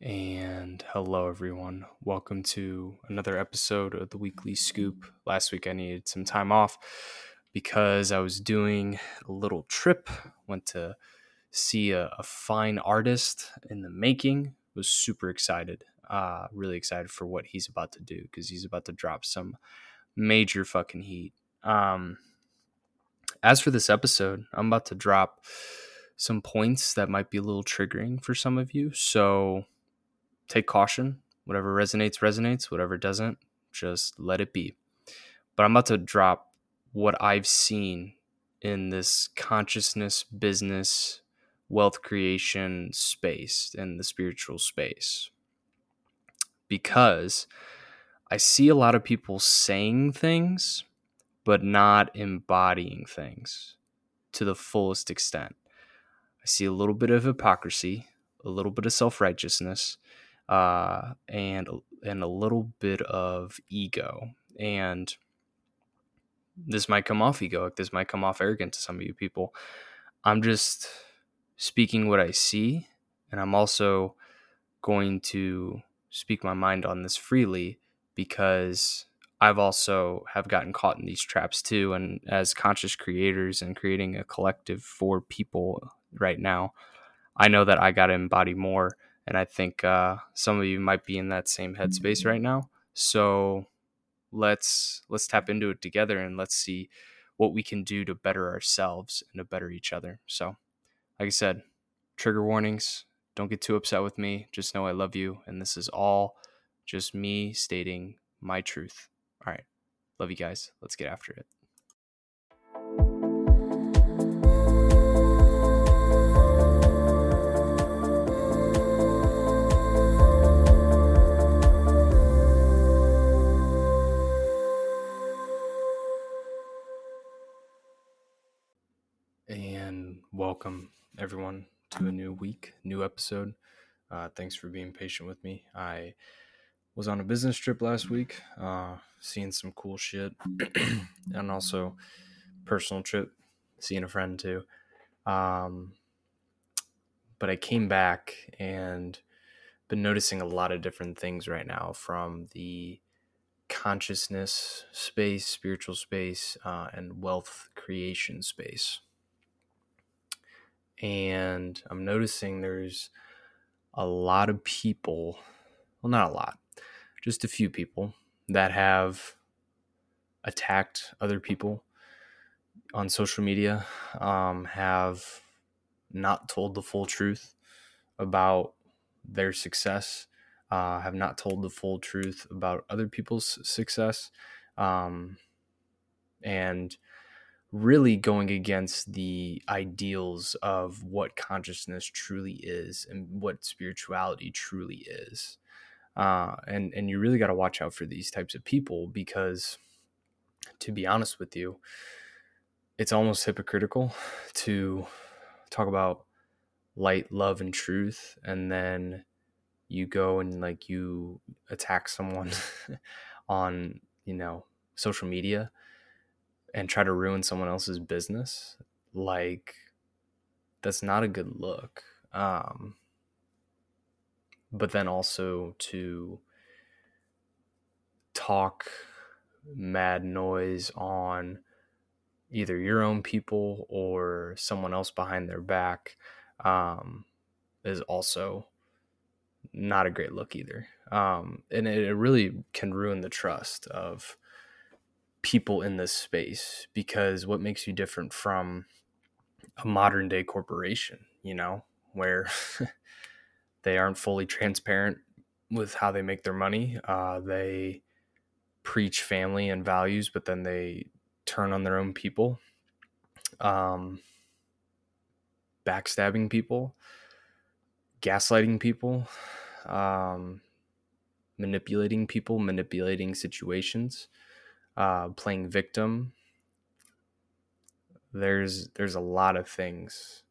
And hello, everyone. Welcome to another episode of the Weekly Scoop. Last week I needed some time off because I was doing a little trip. Went to see a, a fine artist in the making. Was super excited. Uh, really excited for what he's about to do because he's about to drop some major fucking heat. Um, as for this episode, I'm about to drop some points that might be a little triggering for some of you. So take caution. Whatever resonates, resonates. Whatever doesn't, just let it be. But I'm about to drop what I've seen in this consciousness, business, wealth creation space, in the spiritual space. Because I see a lot of people saying things, but not embodying things to the fullest extent. I see a little bit of hypocrisy, a little bit of self righteousness, uh, and and a little bit of ego. And this might come off egoic. This might come off arrogant to some of you people. I'm just speaking what I see, and I'm also going to speak my mind on this freely because I've also have gotten caught in these traps too. And as conscious creators and creating a collective for people right now, I know that I got to embody more and I think uh, some of you might be in that same headspace right now. So let's let's tap into it together and let's see what we can do to better ourselves and to better each other. So, like I said, trigger warnings. Don't get too upset with me. Just know I love you, and this is all just me stating my truth. All right, love you guys. Let's get after it. Welcome everyone to a new week, new episode. Uh, thanks for being patient with me. I was on a business trip last week, uh, seeing some cool shit, and also personal trip, seeing a friend too. Um, but I came back and been noticing a lot of different things right now from the consciousness space, spiritual space, uh, and wealth creation space and I'm noticing there's a lot of people, well, not a lot, just a few people that have attacked other people on social media, um, have not told the full truth about their success, uh, have not told the full truth about other people's success, um, and really going against the ideals of what consciousness truly is and what spirituality truly is. Uh, and and you really got to watch out for these types of people because, to be honest with you, it's almost hypocritical to talk about light, love, and truth, and then you go and like you attack someone on you know social media and try to ruin someone else's business, like that's not a good look. Um, but then also to talk mad noise on either your own people or someone else behind their back um, is also not a great look either. Um, and it, it really can ruin the trust of people in this space because what makes you different from a modern day corporation, you know, where they aren't fully transparent with how they make their money. Uh, they preach family and values, but then they turn on their own people, um, backstabbing people, gaslighting people, um, manipulating people, manipulating situations uh, playing victim. There's there's a lot of things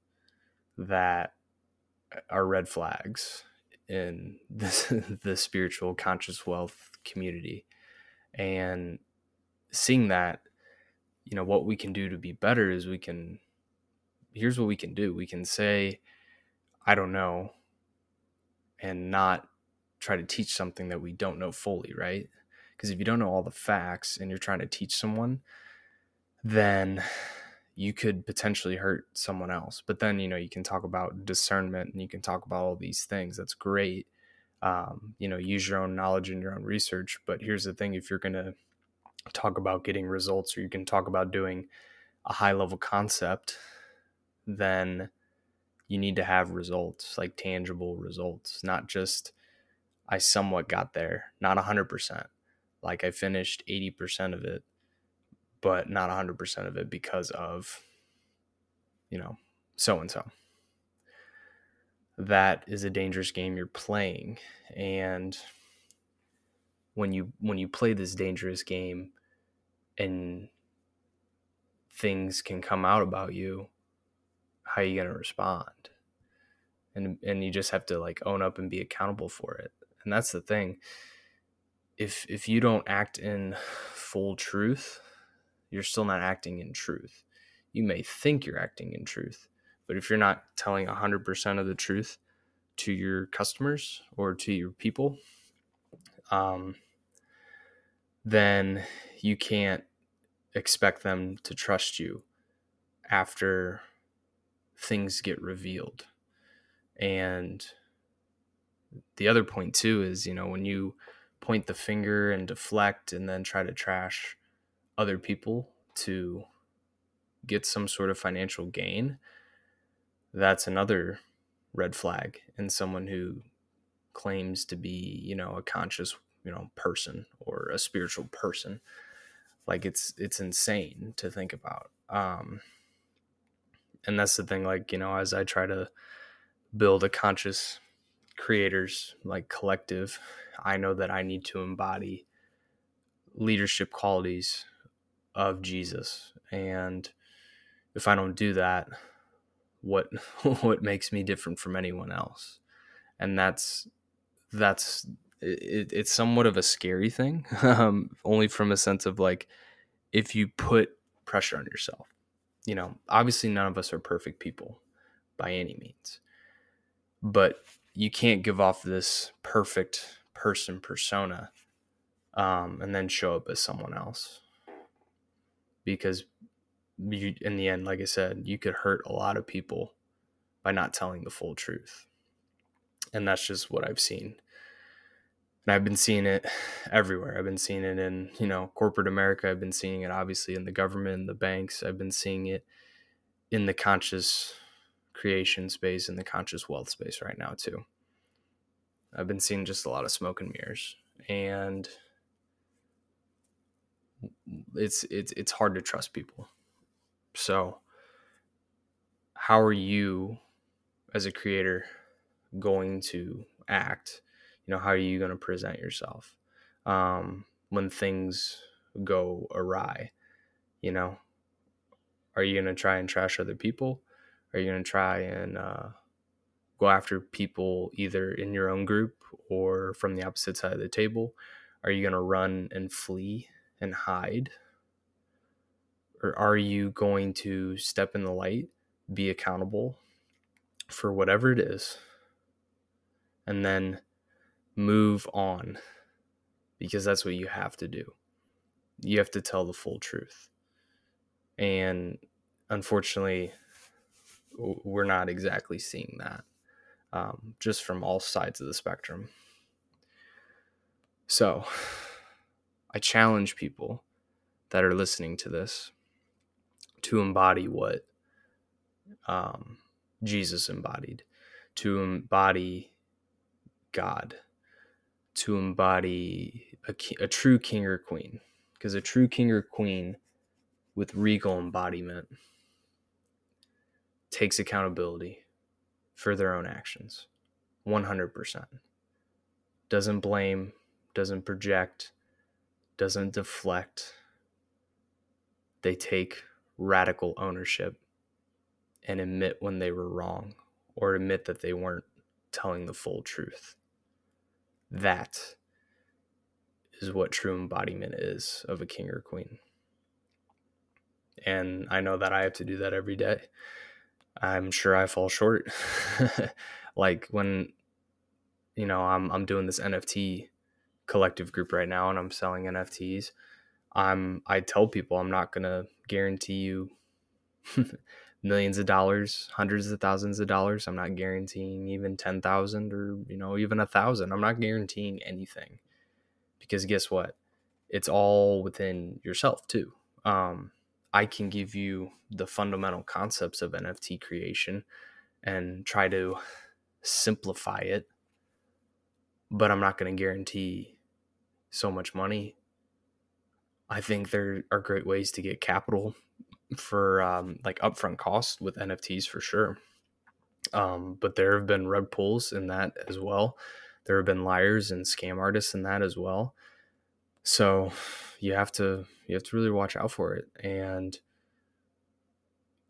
that are red flags in this the spiritual conscious wealth community, and seeing that, you know, what we can do to be better is we can. Here's what we can do. We can say, I don't know. and not try to teach something that we don't know fully, right? Because if you don't know all the facts and you're trying to teach someone, then you could potentially hurt someone else. But then, you know, you can talk about discernment and you can talk about all these things. That's great. Um, you know, use your own knowledge and your own research. But here's the thing if you're going to talk about getting results or you can talk about doing a high level concept, then you need to have results, like tangible results, not just I somewhat got there, not 100%. Like I finished 80% of it, but not 100% of it because of, you know, so and so. That is a dangerous game you're playing. And when you when you play this dangerous game and things can come out about you, how are you going to respond? And and you just have to like own up and be accountable for it. And that's the thing. If if you don't act in full truth, you're still not acting in truth. You may think you're acting in truth, but if you're not telling 100% of the truth to your customers or to your people, um, then you can't expect them to trust you after things get revealed. And the other point, too, is you know, when you point the finger and deflect and then try to trash other people to get some sort of financial gain, that's another red flag in someone who claims to be, you know, a conscious, you know, person or a spiritual person. Like it's it's insane to think about. Um and that's the thing like, you know, as I try to build a conscious creators like collective, I know that I need to embody leadership qualities of Jesus. And if I don't do that, what what makes me different from anyone else? And that's that's it, it's somewhat of a scary thing, um, only from a sense of like if you put pressure on yourself. You know, obviously none of us are perfect people by any means, but you can't give off this perfect person persona um, and then show up as someone else because you, in the end, like I said, you could hurt a lot of people by not telling the full truth. And that's just what I've seen. And I've been seeing it everywhere. I've been seeing it in, you know, corporate America. I've been seeing it obviously in the government, the banks. I've been seeing it in the conscious creation space and the conscious wealth space right now too. I've been seeing just a lot of smoke and mirrors. And it's it's it's hard to trust people. So how are you as a creator going to act? You know, how are you going to present yourself um, when things go awry? You know, are you going to try and trash other people? Are you going to try and uh, go after people either in your own group or from the opposite side of the table? Are you going to run and flee and hide? Or are you going to step in the light, be accountable for whatever it is, and then move on? Because that's what you have to do. You have to tell the full truth. And unfortunately, we're not exactly seeing that um, just from all sides of the spectrum. So, I challenge people that are listening to this to embody what um, Jesus embodied, to embody God, to embody a, a true king or queen. Because a true king or queen with regal embodiment takes accountability for their own actions 100%. Doesn't blame, doesn't project, doesn't deflect. They take radical ownership and admit when they were wrong or admit that they weren't telling the full truth. That is what true embodiment is of a king or queen. And I know that I have to do that every day. I'm sure I fall short. like when you know, I'm I'm doing this NFT collective group right now and I'm selling NFTs. I'm I tell people I'm not going to guarantee you millions of dollars, hundreds of thousands of dollars. I'm not guaranteeing even 10,000 or, you know, even a thousand. I'm not guaranteeing anything because guess what? It's all within yourself too. Um, I can give you the fundamental concepts of NFT creation and try to simplify it, but I'm not going to guarantee so much money. I think there are great ways to get capital for um, like upfront costs with NFTs for sure. Um, but there have been rug pulls in that as well. There have been liars and scam artists in that as well. So you have to you have to really watch out for it. And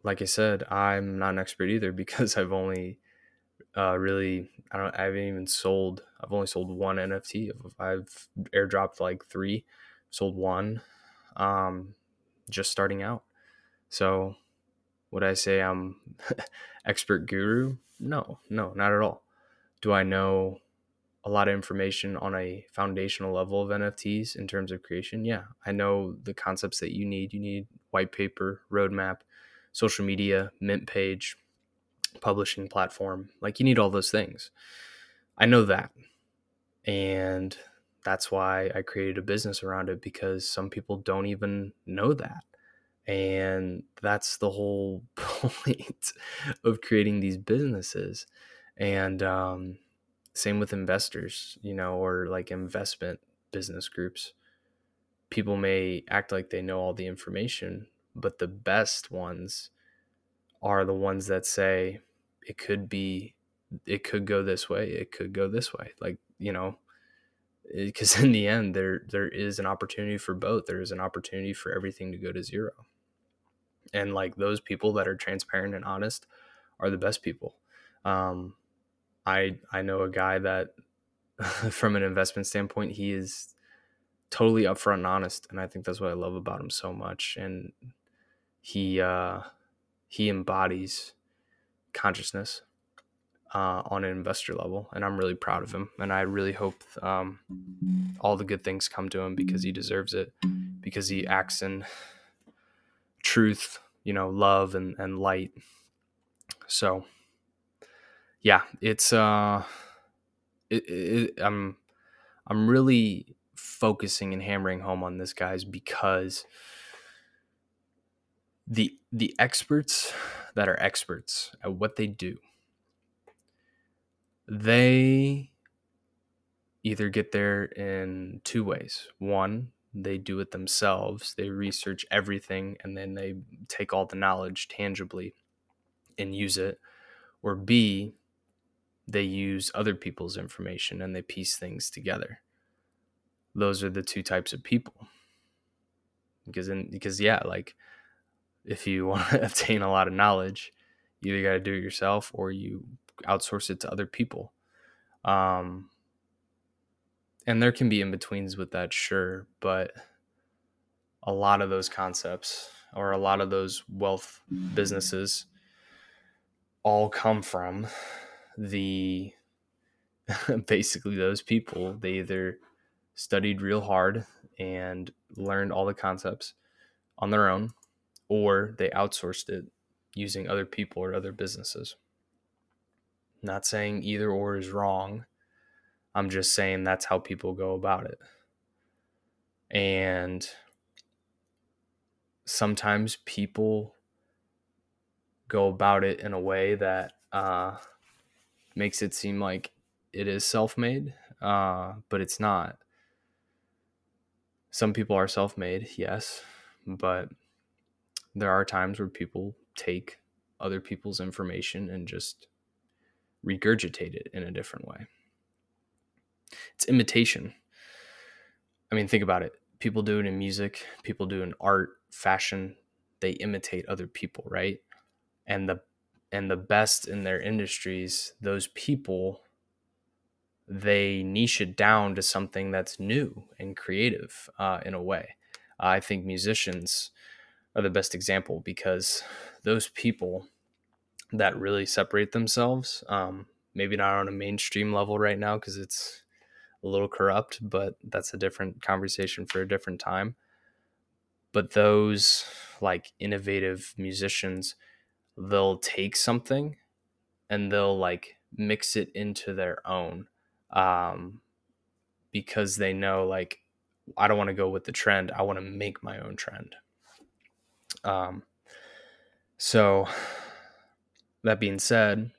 like I said, I'm not an expert either because I've only uh, really I don't I haven't even sold I've only sold one NFT. I've airdropped like three, sold one, um, just starting out. So, would I say I'm expert guru? No, no, not at all. Do I know a lot of information on a foundational level of NFTs in terms of creation? Yeah, I know the concepts that you need. You need white paper, roadmap, social media, mint page, publishing platform. Like you need all those things. I know that. And that's why I created a business around it because some people don't even know that. And that's the whole point of creating these businesses. And um, same with investors, you know, or like investment business groups. People may act like they know all the information, but the best ones are the ones that say it could be, it could go this way, it could go this way. Like, you know, because in the end there there is an opportunity for both there is an opportunity for everything to go to zero and like those people that are transparent and honest are the best people um, i i know a guy that from an investment standpoint he is totally upfront and honest and i think that's what i love about him so much and he uh he embodies consciousness uh, on an investor level and i'm really proud of him and i really hope um, all the good things come to him because he deserves it because he acts in truth, you know, love and, and light. So yeah, it's uh it, it, I'm I'm really focusing and hammering home on this guys because the the experts that are experts at what they do they either get there in two ways. One, they do it themselves. They research everything and then they take all the knowledge tangibly and use it. Or B, they use other people's information and they piece things together. Those are the two types of people. Because in because yeah, like if you want to obtain a lot of knowledge, you either got to do it yourself or you outsource it to other people. Um, and there can be in betweens with that, sure, but a lot of those concepts or a lot of those wealth businesses all come from the basically those people. They either studied real hard and learned all the concepts on their own, or they outsourced it using other people or other businesses. Not saying either or is wrong I'm just saying that's how people go about it. And sometimes people go about it in a way that uh, makes it seem like it is self made, uh, but it's not. Some people are self made, yes, but there are times where people take other people's information and just regurgitate it in a different way it's imitation. I mean, think about it. People do it in music, people do it in art, fashion. They imitate other people, right? And the and the best in their industries, those people they niche it down to something that's new and creative uh, in a way. I think musicians are the best example because those people that really separate themselves, um, maybe not on a mainstream level right now because it's a little corrupt, but that's a different conversation for a different time. But those like innovative musicians, they'll take something and they'll like mix it into their own um, because they know like I don't want to go with the trend. I want to make my own trend. Um, so that being said,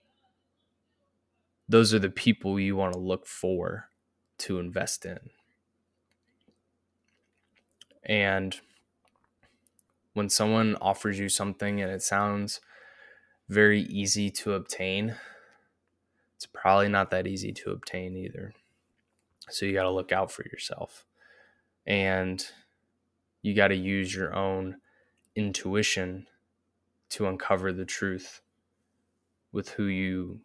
those are the people you want to look for to invest in. And when someone offers you something and it sounds very easy to obtain, it's probably not that easy to obtain either. So you got to look out for yourself. And you got to use your own intuition to uncover the truth with who you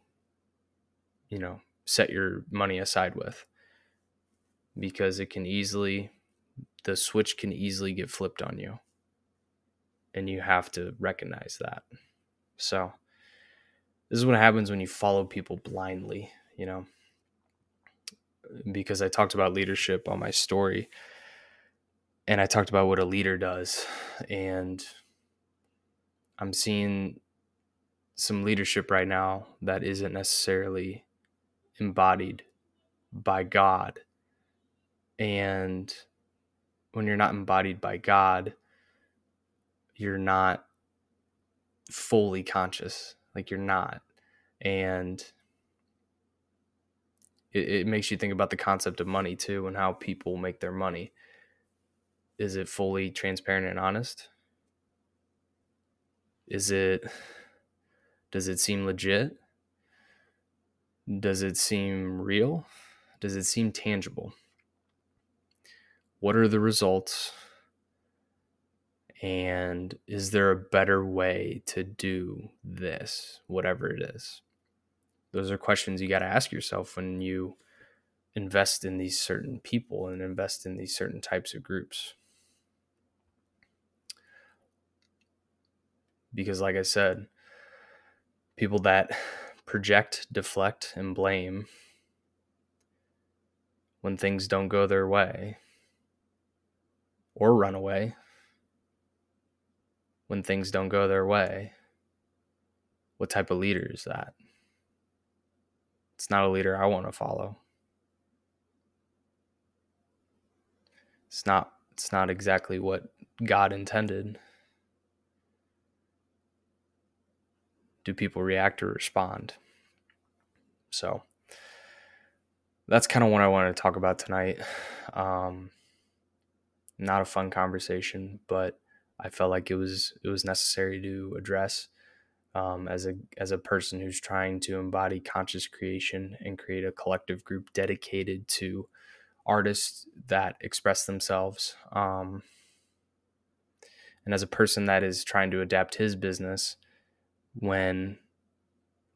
you know set your money aside with because it can easily the switch can easily get flipped on you and you have to recognize that so this is what happens when you follow people blindly you know because i talked about leadership on my story and i talked about what a leader does and i'm seeing some leadership right now that isn't necessarily embodied by God. And when you're not embodied by God, you're not fully conscious. Like you're not. And it, it, makes you think about the concept of money too and how people make their money. Is it fully transparent and honest? Is it does it seem legit? Does it seem real? Does it seem tangible? What are the results? And is there a better way to do this, whatever it is? Those are questions you got to ask yourself when you invest in these certain people and invest in these certain types of groups. Because, like I said, people that project, deflect, and blame when things don't go their way or run away when things don't go their way. What type of leader is that? It's not a leader I want to follow. It's not it's not exactly what God intended. do people react or respond? So that's kind of what I wanted to talk about tonight. Um, not a fun conversation, but I felt like it was it was necessary to address um, as a as a person who's trying to embody conscious creation and create a collective group dedicated to artists that express themselves. Um, and as a person that is trying to adapt his business when,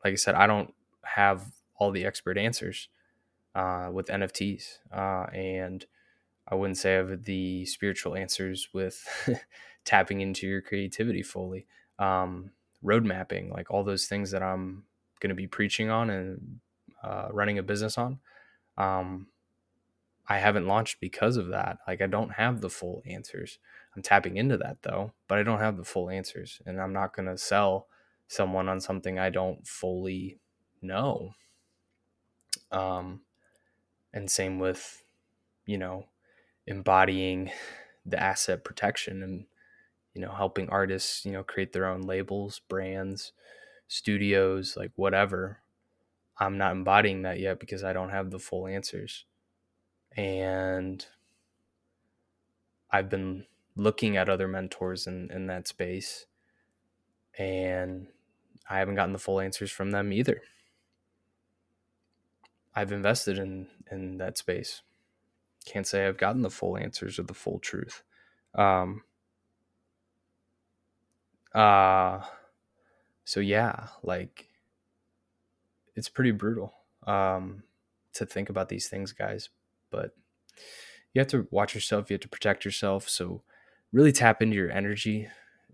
like I said, I don't have all the expert answers uh, with NFTs. Uh, and I wouldn't say I have the spiritual answers with tapping into your creativity fully. Um, road mapping, like all those things that I'm going to be preaching on and uh, running a business on. Um, I haven't launched because of that. Like I don't have the full answers. I'm tapping into that though, but I don't have the full answers and I'm not going to sell someone on something I don't fully know. Um, and same with, you know, embodying the asset protection and, you know, helping artists, you know, create their own labels, brands, studios, like whatever. I'm not embodying that yet because I don't have the full answers. And I've been looking at other mentors in, in that space and I haven't gotten the full answers from them either. I've invested in in that space. Can't say I've gotten the full answers or the full truth. Um uh so yeah, like it's pretty brutal um to think about these things, guys, but you have to watch yourself, you have to protect yourself, so really tap into your energy,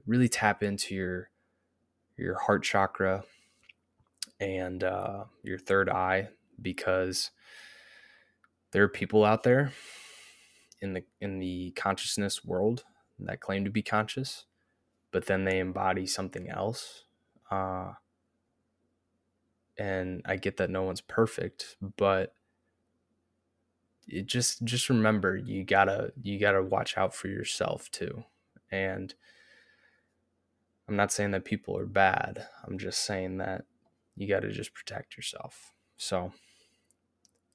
really tap into your your heart chakra and uh, your third eye because there are people out there in the in the consciousness world that claim to be conscious, but then they embody something else. Uh, and I get that no one's perfect, but it just just remember you gotta you gotta watch out for yourself too. And I'm not saying that people are bad. I'm just saying that you got to just protect yourself. So,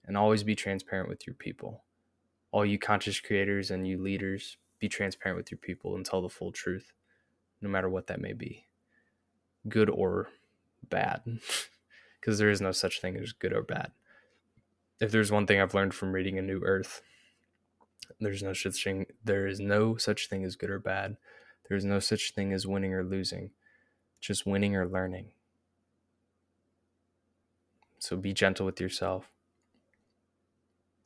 and always be transparent with your people. All you conscious creators and you leaders, be transparent with your people and tell the full truth, no matter what that may be, good or bad, because there is no such thing as good or bad. If there's one thing I've learned from reading A New Earth, there's no such thing. There is no such thing as good or bad. There is no such thing as winning or losing, just winning or learning. So be gentle with yourself.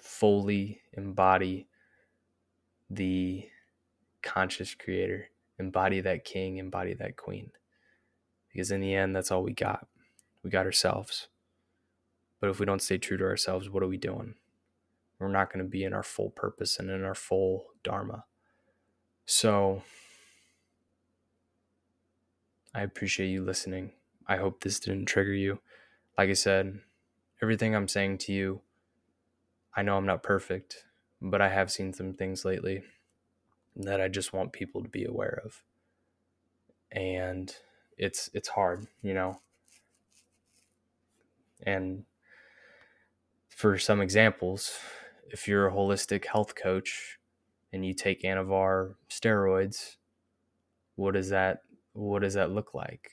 Fully embody the conscious creator, embody that king, embody that queen. Because in the end, that's all we got. We got ourselves. But if we don't stay true to ourselves, what are we doing? We're not going to be in our full purpose and in our full dharma. So I appreciate you listening. I hope this didn't trigger you like I said, everything I'm saying to you, I know I'm not perfect, but I have seen some things lately that I just want people to be aware of. And it's it's hard, you know. And for some examples, if you're a holistic health coach and you take Anavar steroids, what does that what does that look like?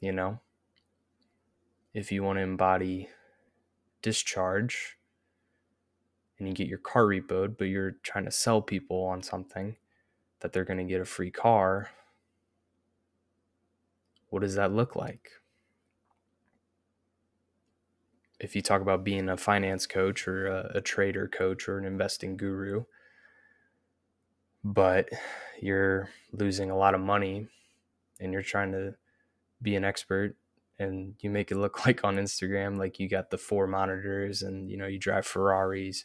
you know? If you want to embody discharge and you get your car repoed, but you're trying to sell people on something that they're going to get a free car, what does that look like? If you talk about being a finance coach or a, a trader coach or an investing guru, but you're losing a lot of money and you're trying to be an expert and you make it look like on Instagram like you got the four monitors and you know you drive Ferraris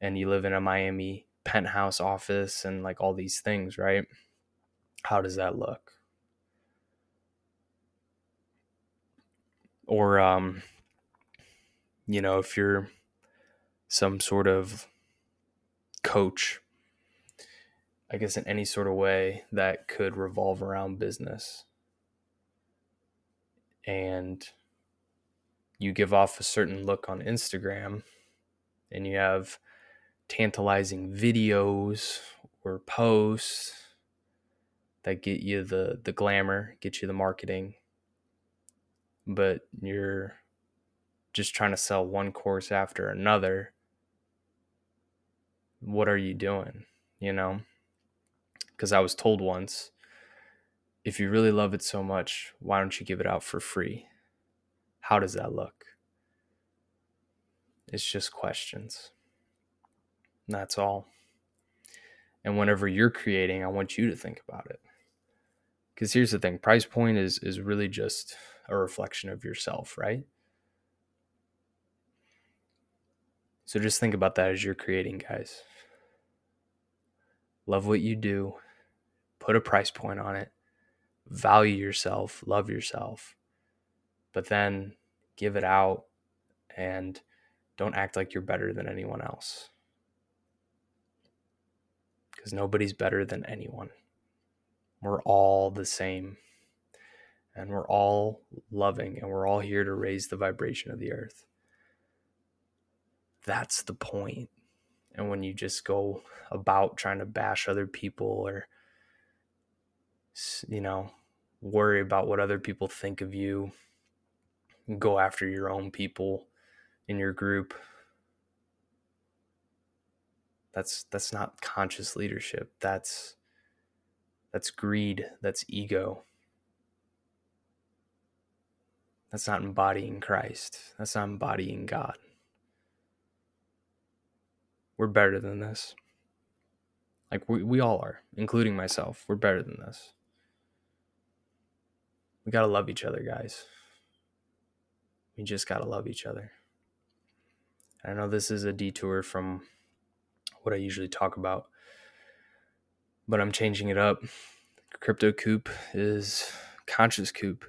and you live in a Miami penthouse office and like all these things, right? How does that look? Or um you know, if you're some sort of coach I guess in any sort of way that could revolve around business and you give off a certain look on Instagram and you have tantalizing videos or posts that get you the the glamour, get you the marketing, but you're just trying to sell one course after another. What are you doing? You know? Because I was told once if you really love it so much, why don't you give it out for free? How does that look? It's just questions. That's all. And whenever you're creating, I want you to think about it. Because here's the thing price point is, is really just a reflection of yourself, right? So just think about that as you're creating, guys. Love what you do, put a price point on it, value yourself, love yourself, but then give it out and don't act like you're better than anyone else. Because nobody's better than anyone. We're all the same. And we're all loving and we're all here to raise the vibration of the earth. That's the point. And when you just go about trying to bash other people or, you know, worry about what other people think of you, go after your own people in your group. That's that's not conscious leadership. That's that's greed, that's ego. That's not embodying Christ. That's not embodying God. We're better than this. Like we, we all are, including myself. We're better than this. We got to love each other, guys. We just got to love each other. I know this is a detour from what I usually talk about, but I'm changing it up. Crypto Coop is conscious coop.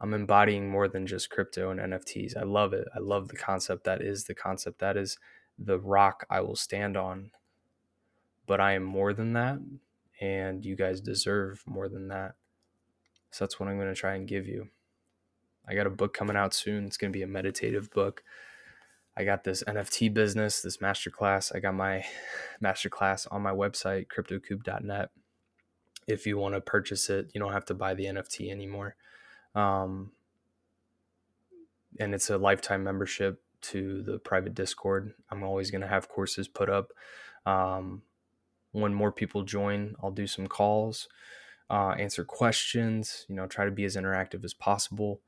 I'm embodying more than just crypto and NFTs. I love it. I love the concept that is the concept that is the rock I will stand on. But I am more than that, and you guys deserve more than that. So that's what I'm going to try and give you. I got a book coming out soon. It's going to be a meditative book. I got this NFT business, this masterclass. I got my masterclass on my website, cryptocoop.net. If you want to purchase it, you don't have to buy the NFT anymore. Um, and it's a lifetime membership to the private Discord. I'm always going to have courses put up. Um, when more people join, I'll do some calls, uh, answer questions, you know, try to be as interactive as possible.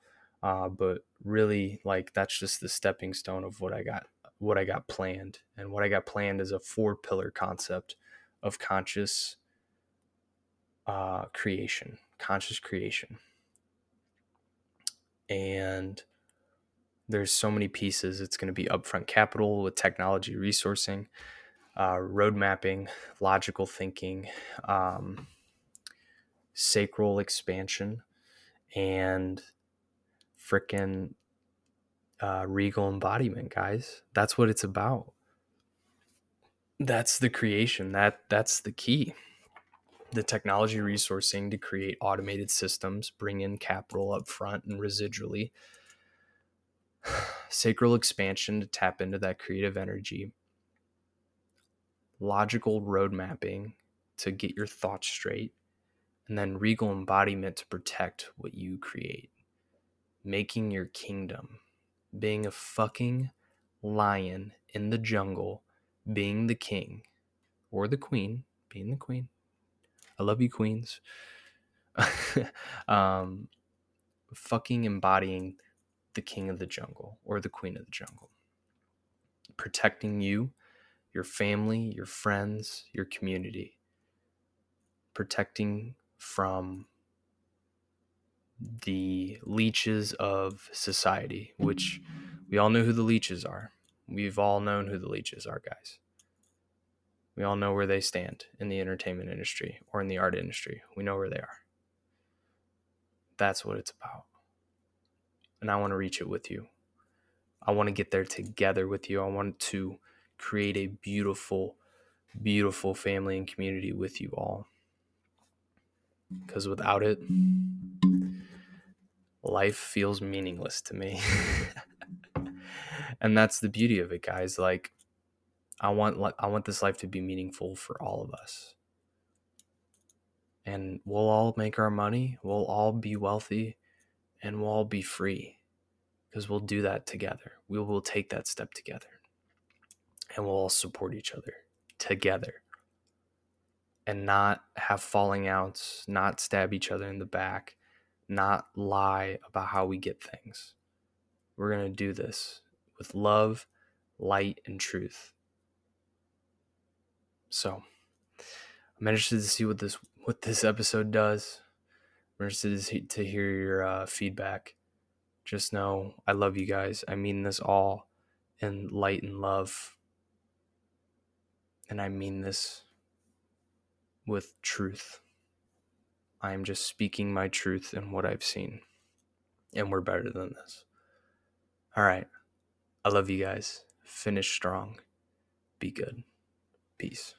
Uh, but really, like that's just the stepping stone of what I got, what I got planned, and what I got planned is a four pillar concept of conscious uh, creation, conscious creation, and there's so many pieces. It's going to be upfront capital with technology resourcing, uh, road mapping, logical thinking, um, sacral expansion, and freaking uh, regal embodiment, guys. That's what it's about. That's the creation. That that's the key. The technology resourcing to create automated systems, bring in capital up front and residually. Sacral expansion to tap into that creative energy. Logical road mapping to get your thoughts straight. And then regal embodiment to protect what you create making your kingdom, being a fucking lion in the jungle, being the king or the queen, being the queen. I love you, queens. um, fucking embodying the king of the jungle or the queen of the jungle, protecting you, your family, your friends, your community, protecting from the leeches of society, which we all know who the leeches are. We've all known who the leeches are, guys. We all know where they stand in the entertainment industry or in the art industry. We know where they are. That's what it's about. And I want to reach it with you. I want to get there together with you. I want to create a beautiful, beautiful family and community with you all. Because without it, life feels meaningless to me. and that's the beauty of it, guys. Like I want I want this life to be meaningful for all of us. And we'll all make our money, we'll all be wealthy, and we'll all be free because we'll do that together. We will take that step together. And we'll all support each other together. And not have falling outs, not stab each other in the back, not lie about how we get things. We're going to do this with love, light, and truth. So, I'm interested to see what this what this episode does. I'm interested to, see, to hear your uh, feedback. Just know I love you guys. I mean this all in light and love. And I mean this with truth. I am just speaking my truth and what I've seen. And we're better than this. All right. I love you guys. Finish strong. Be good. Peace.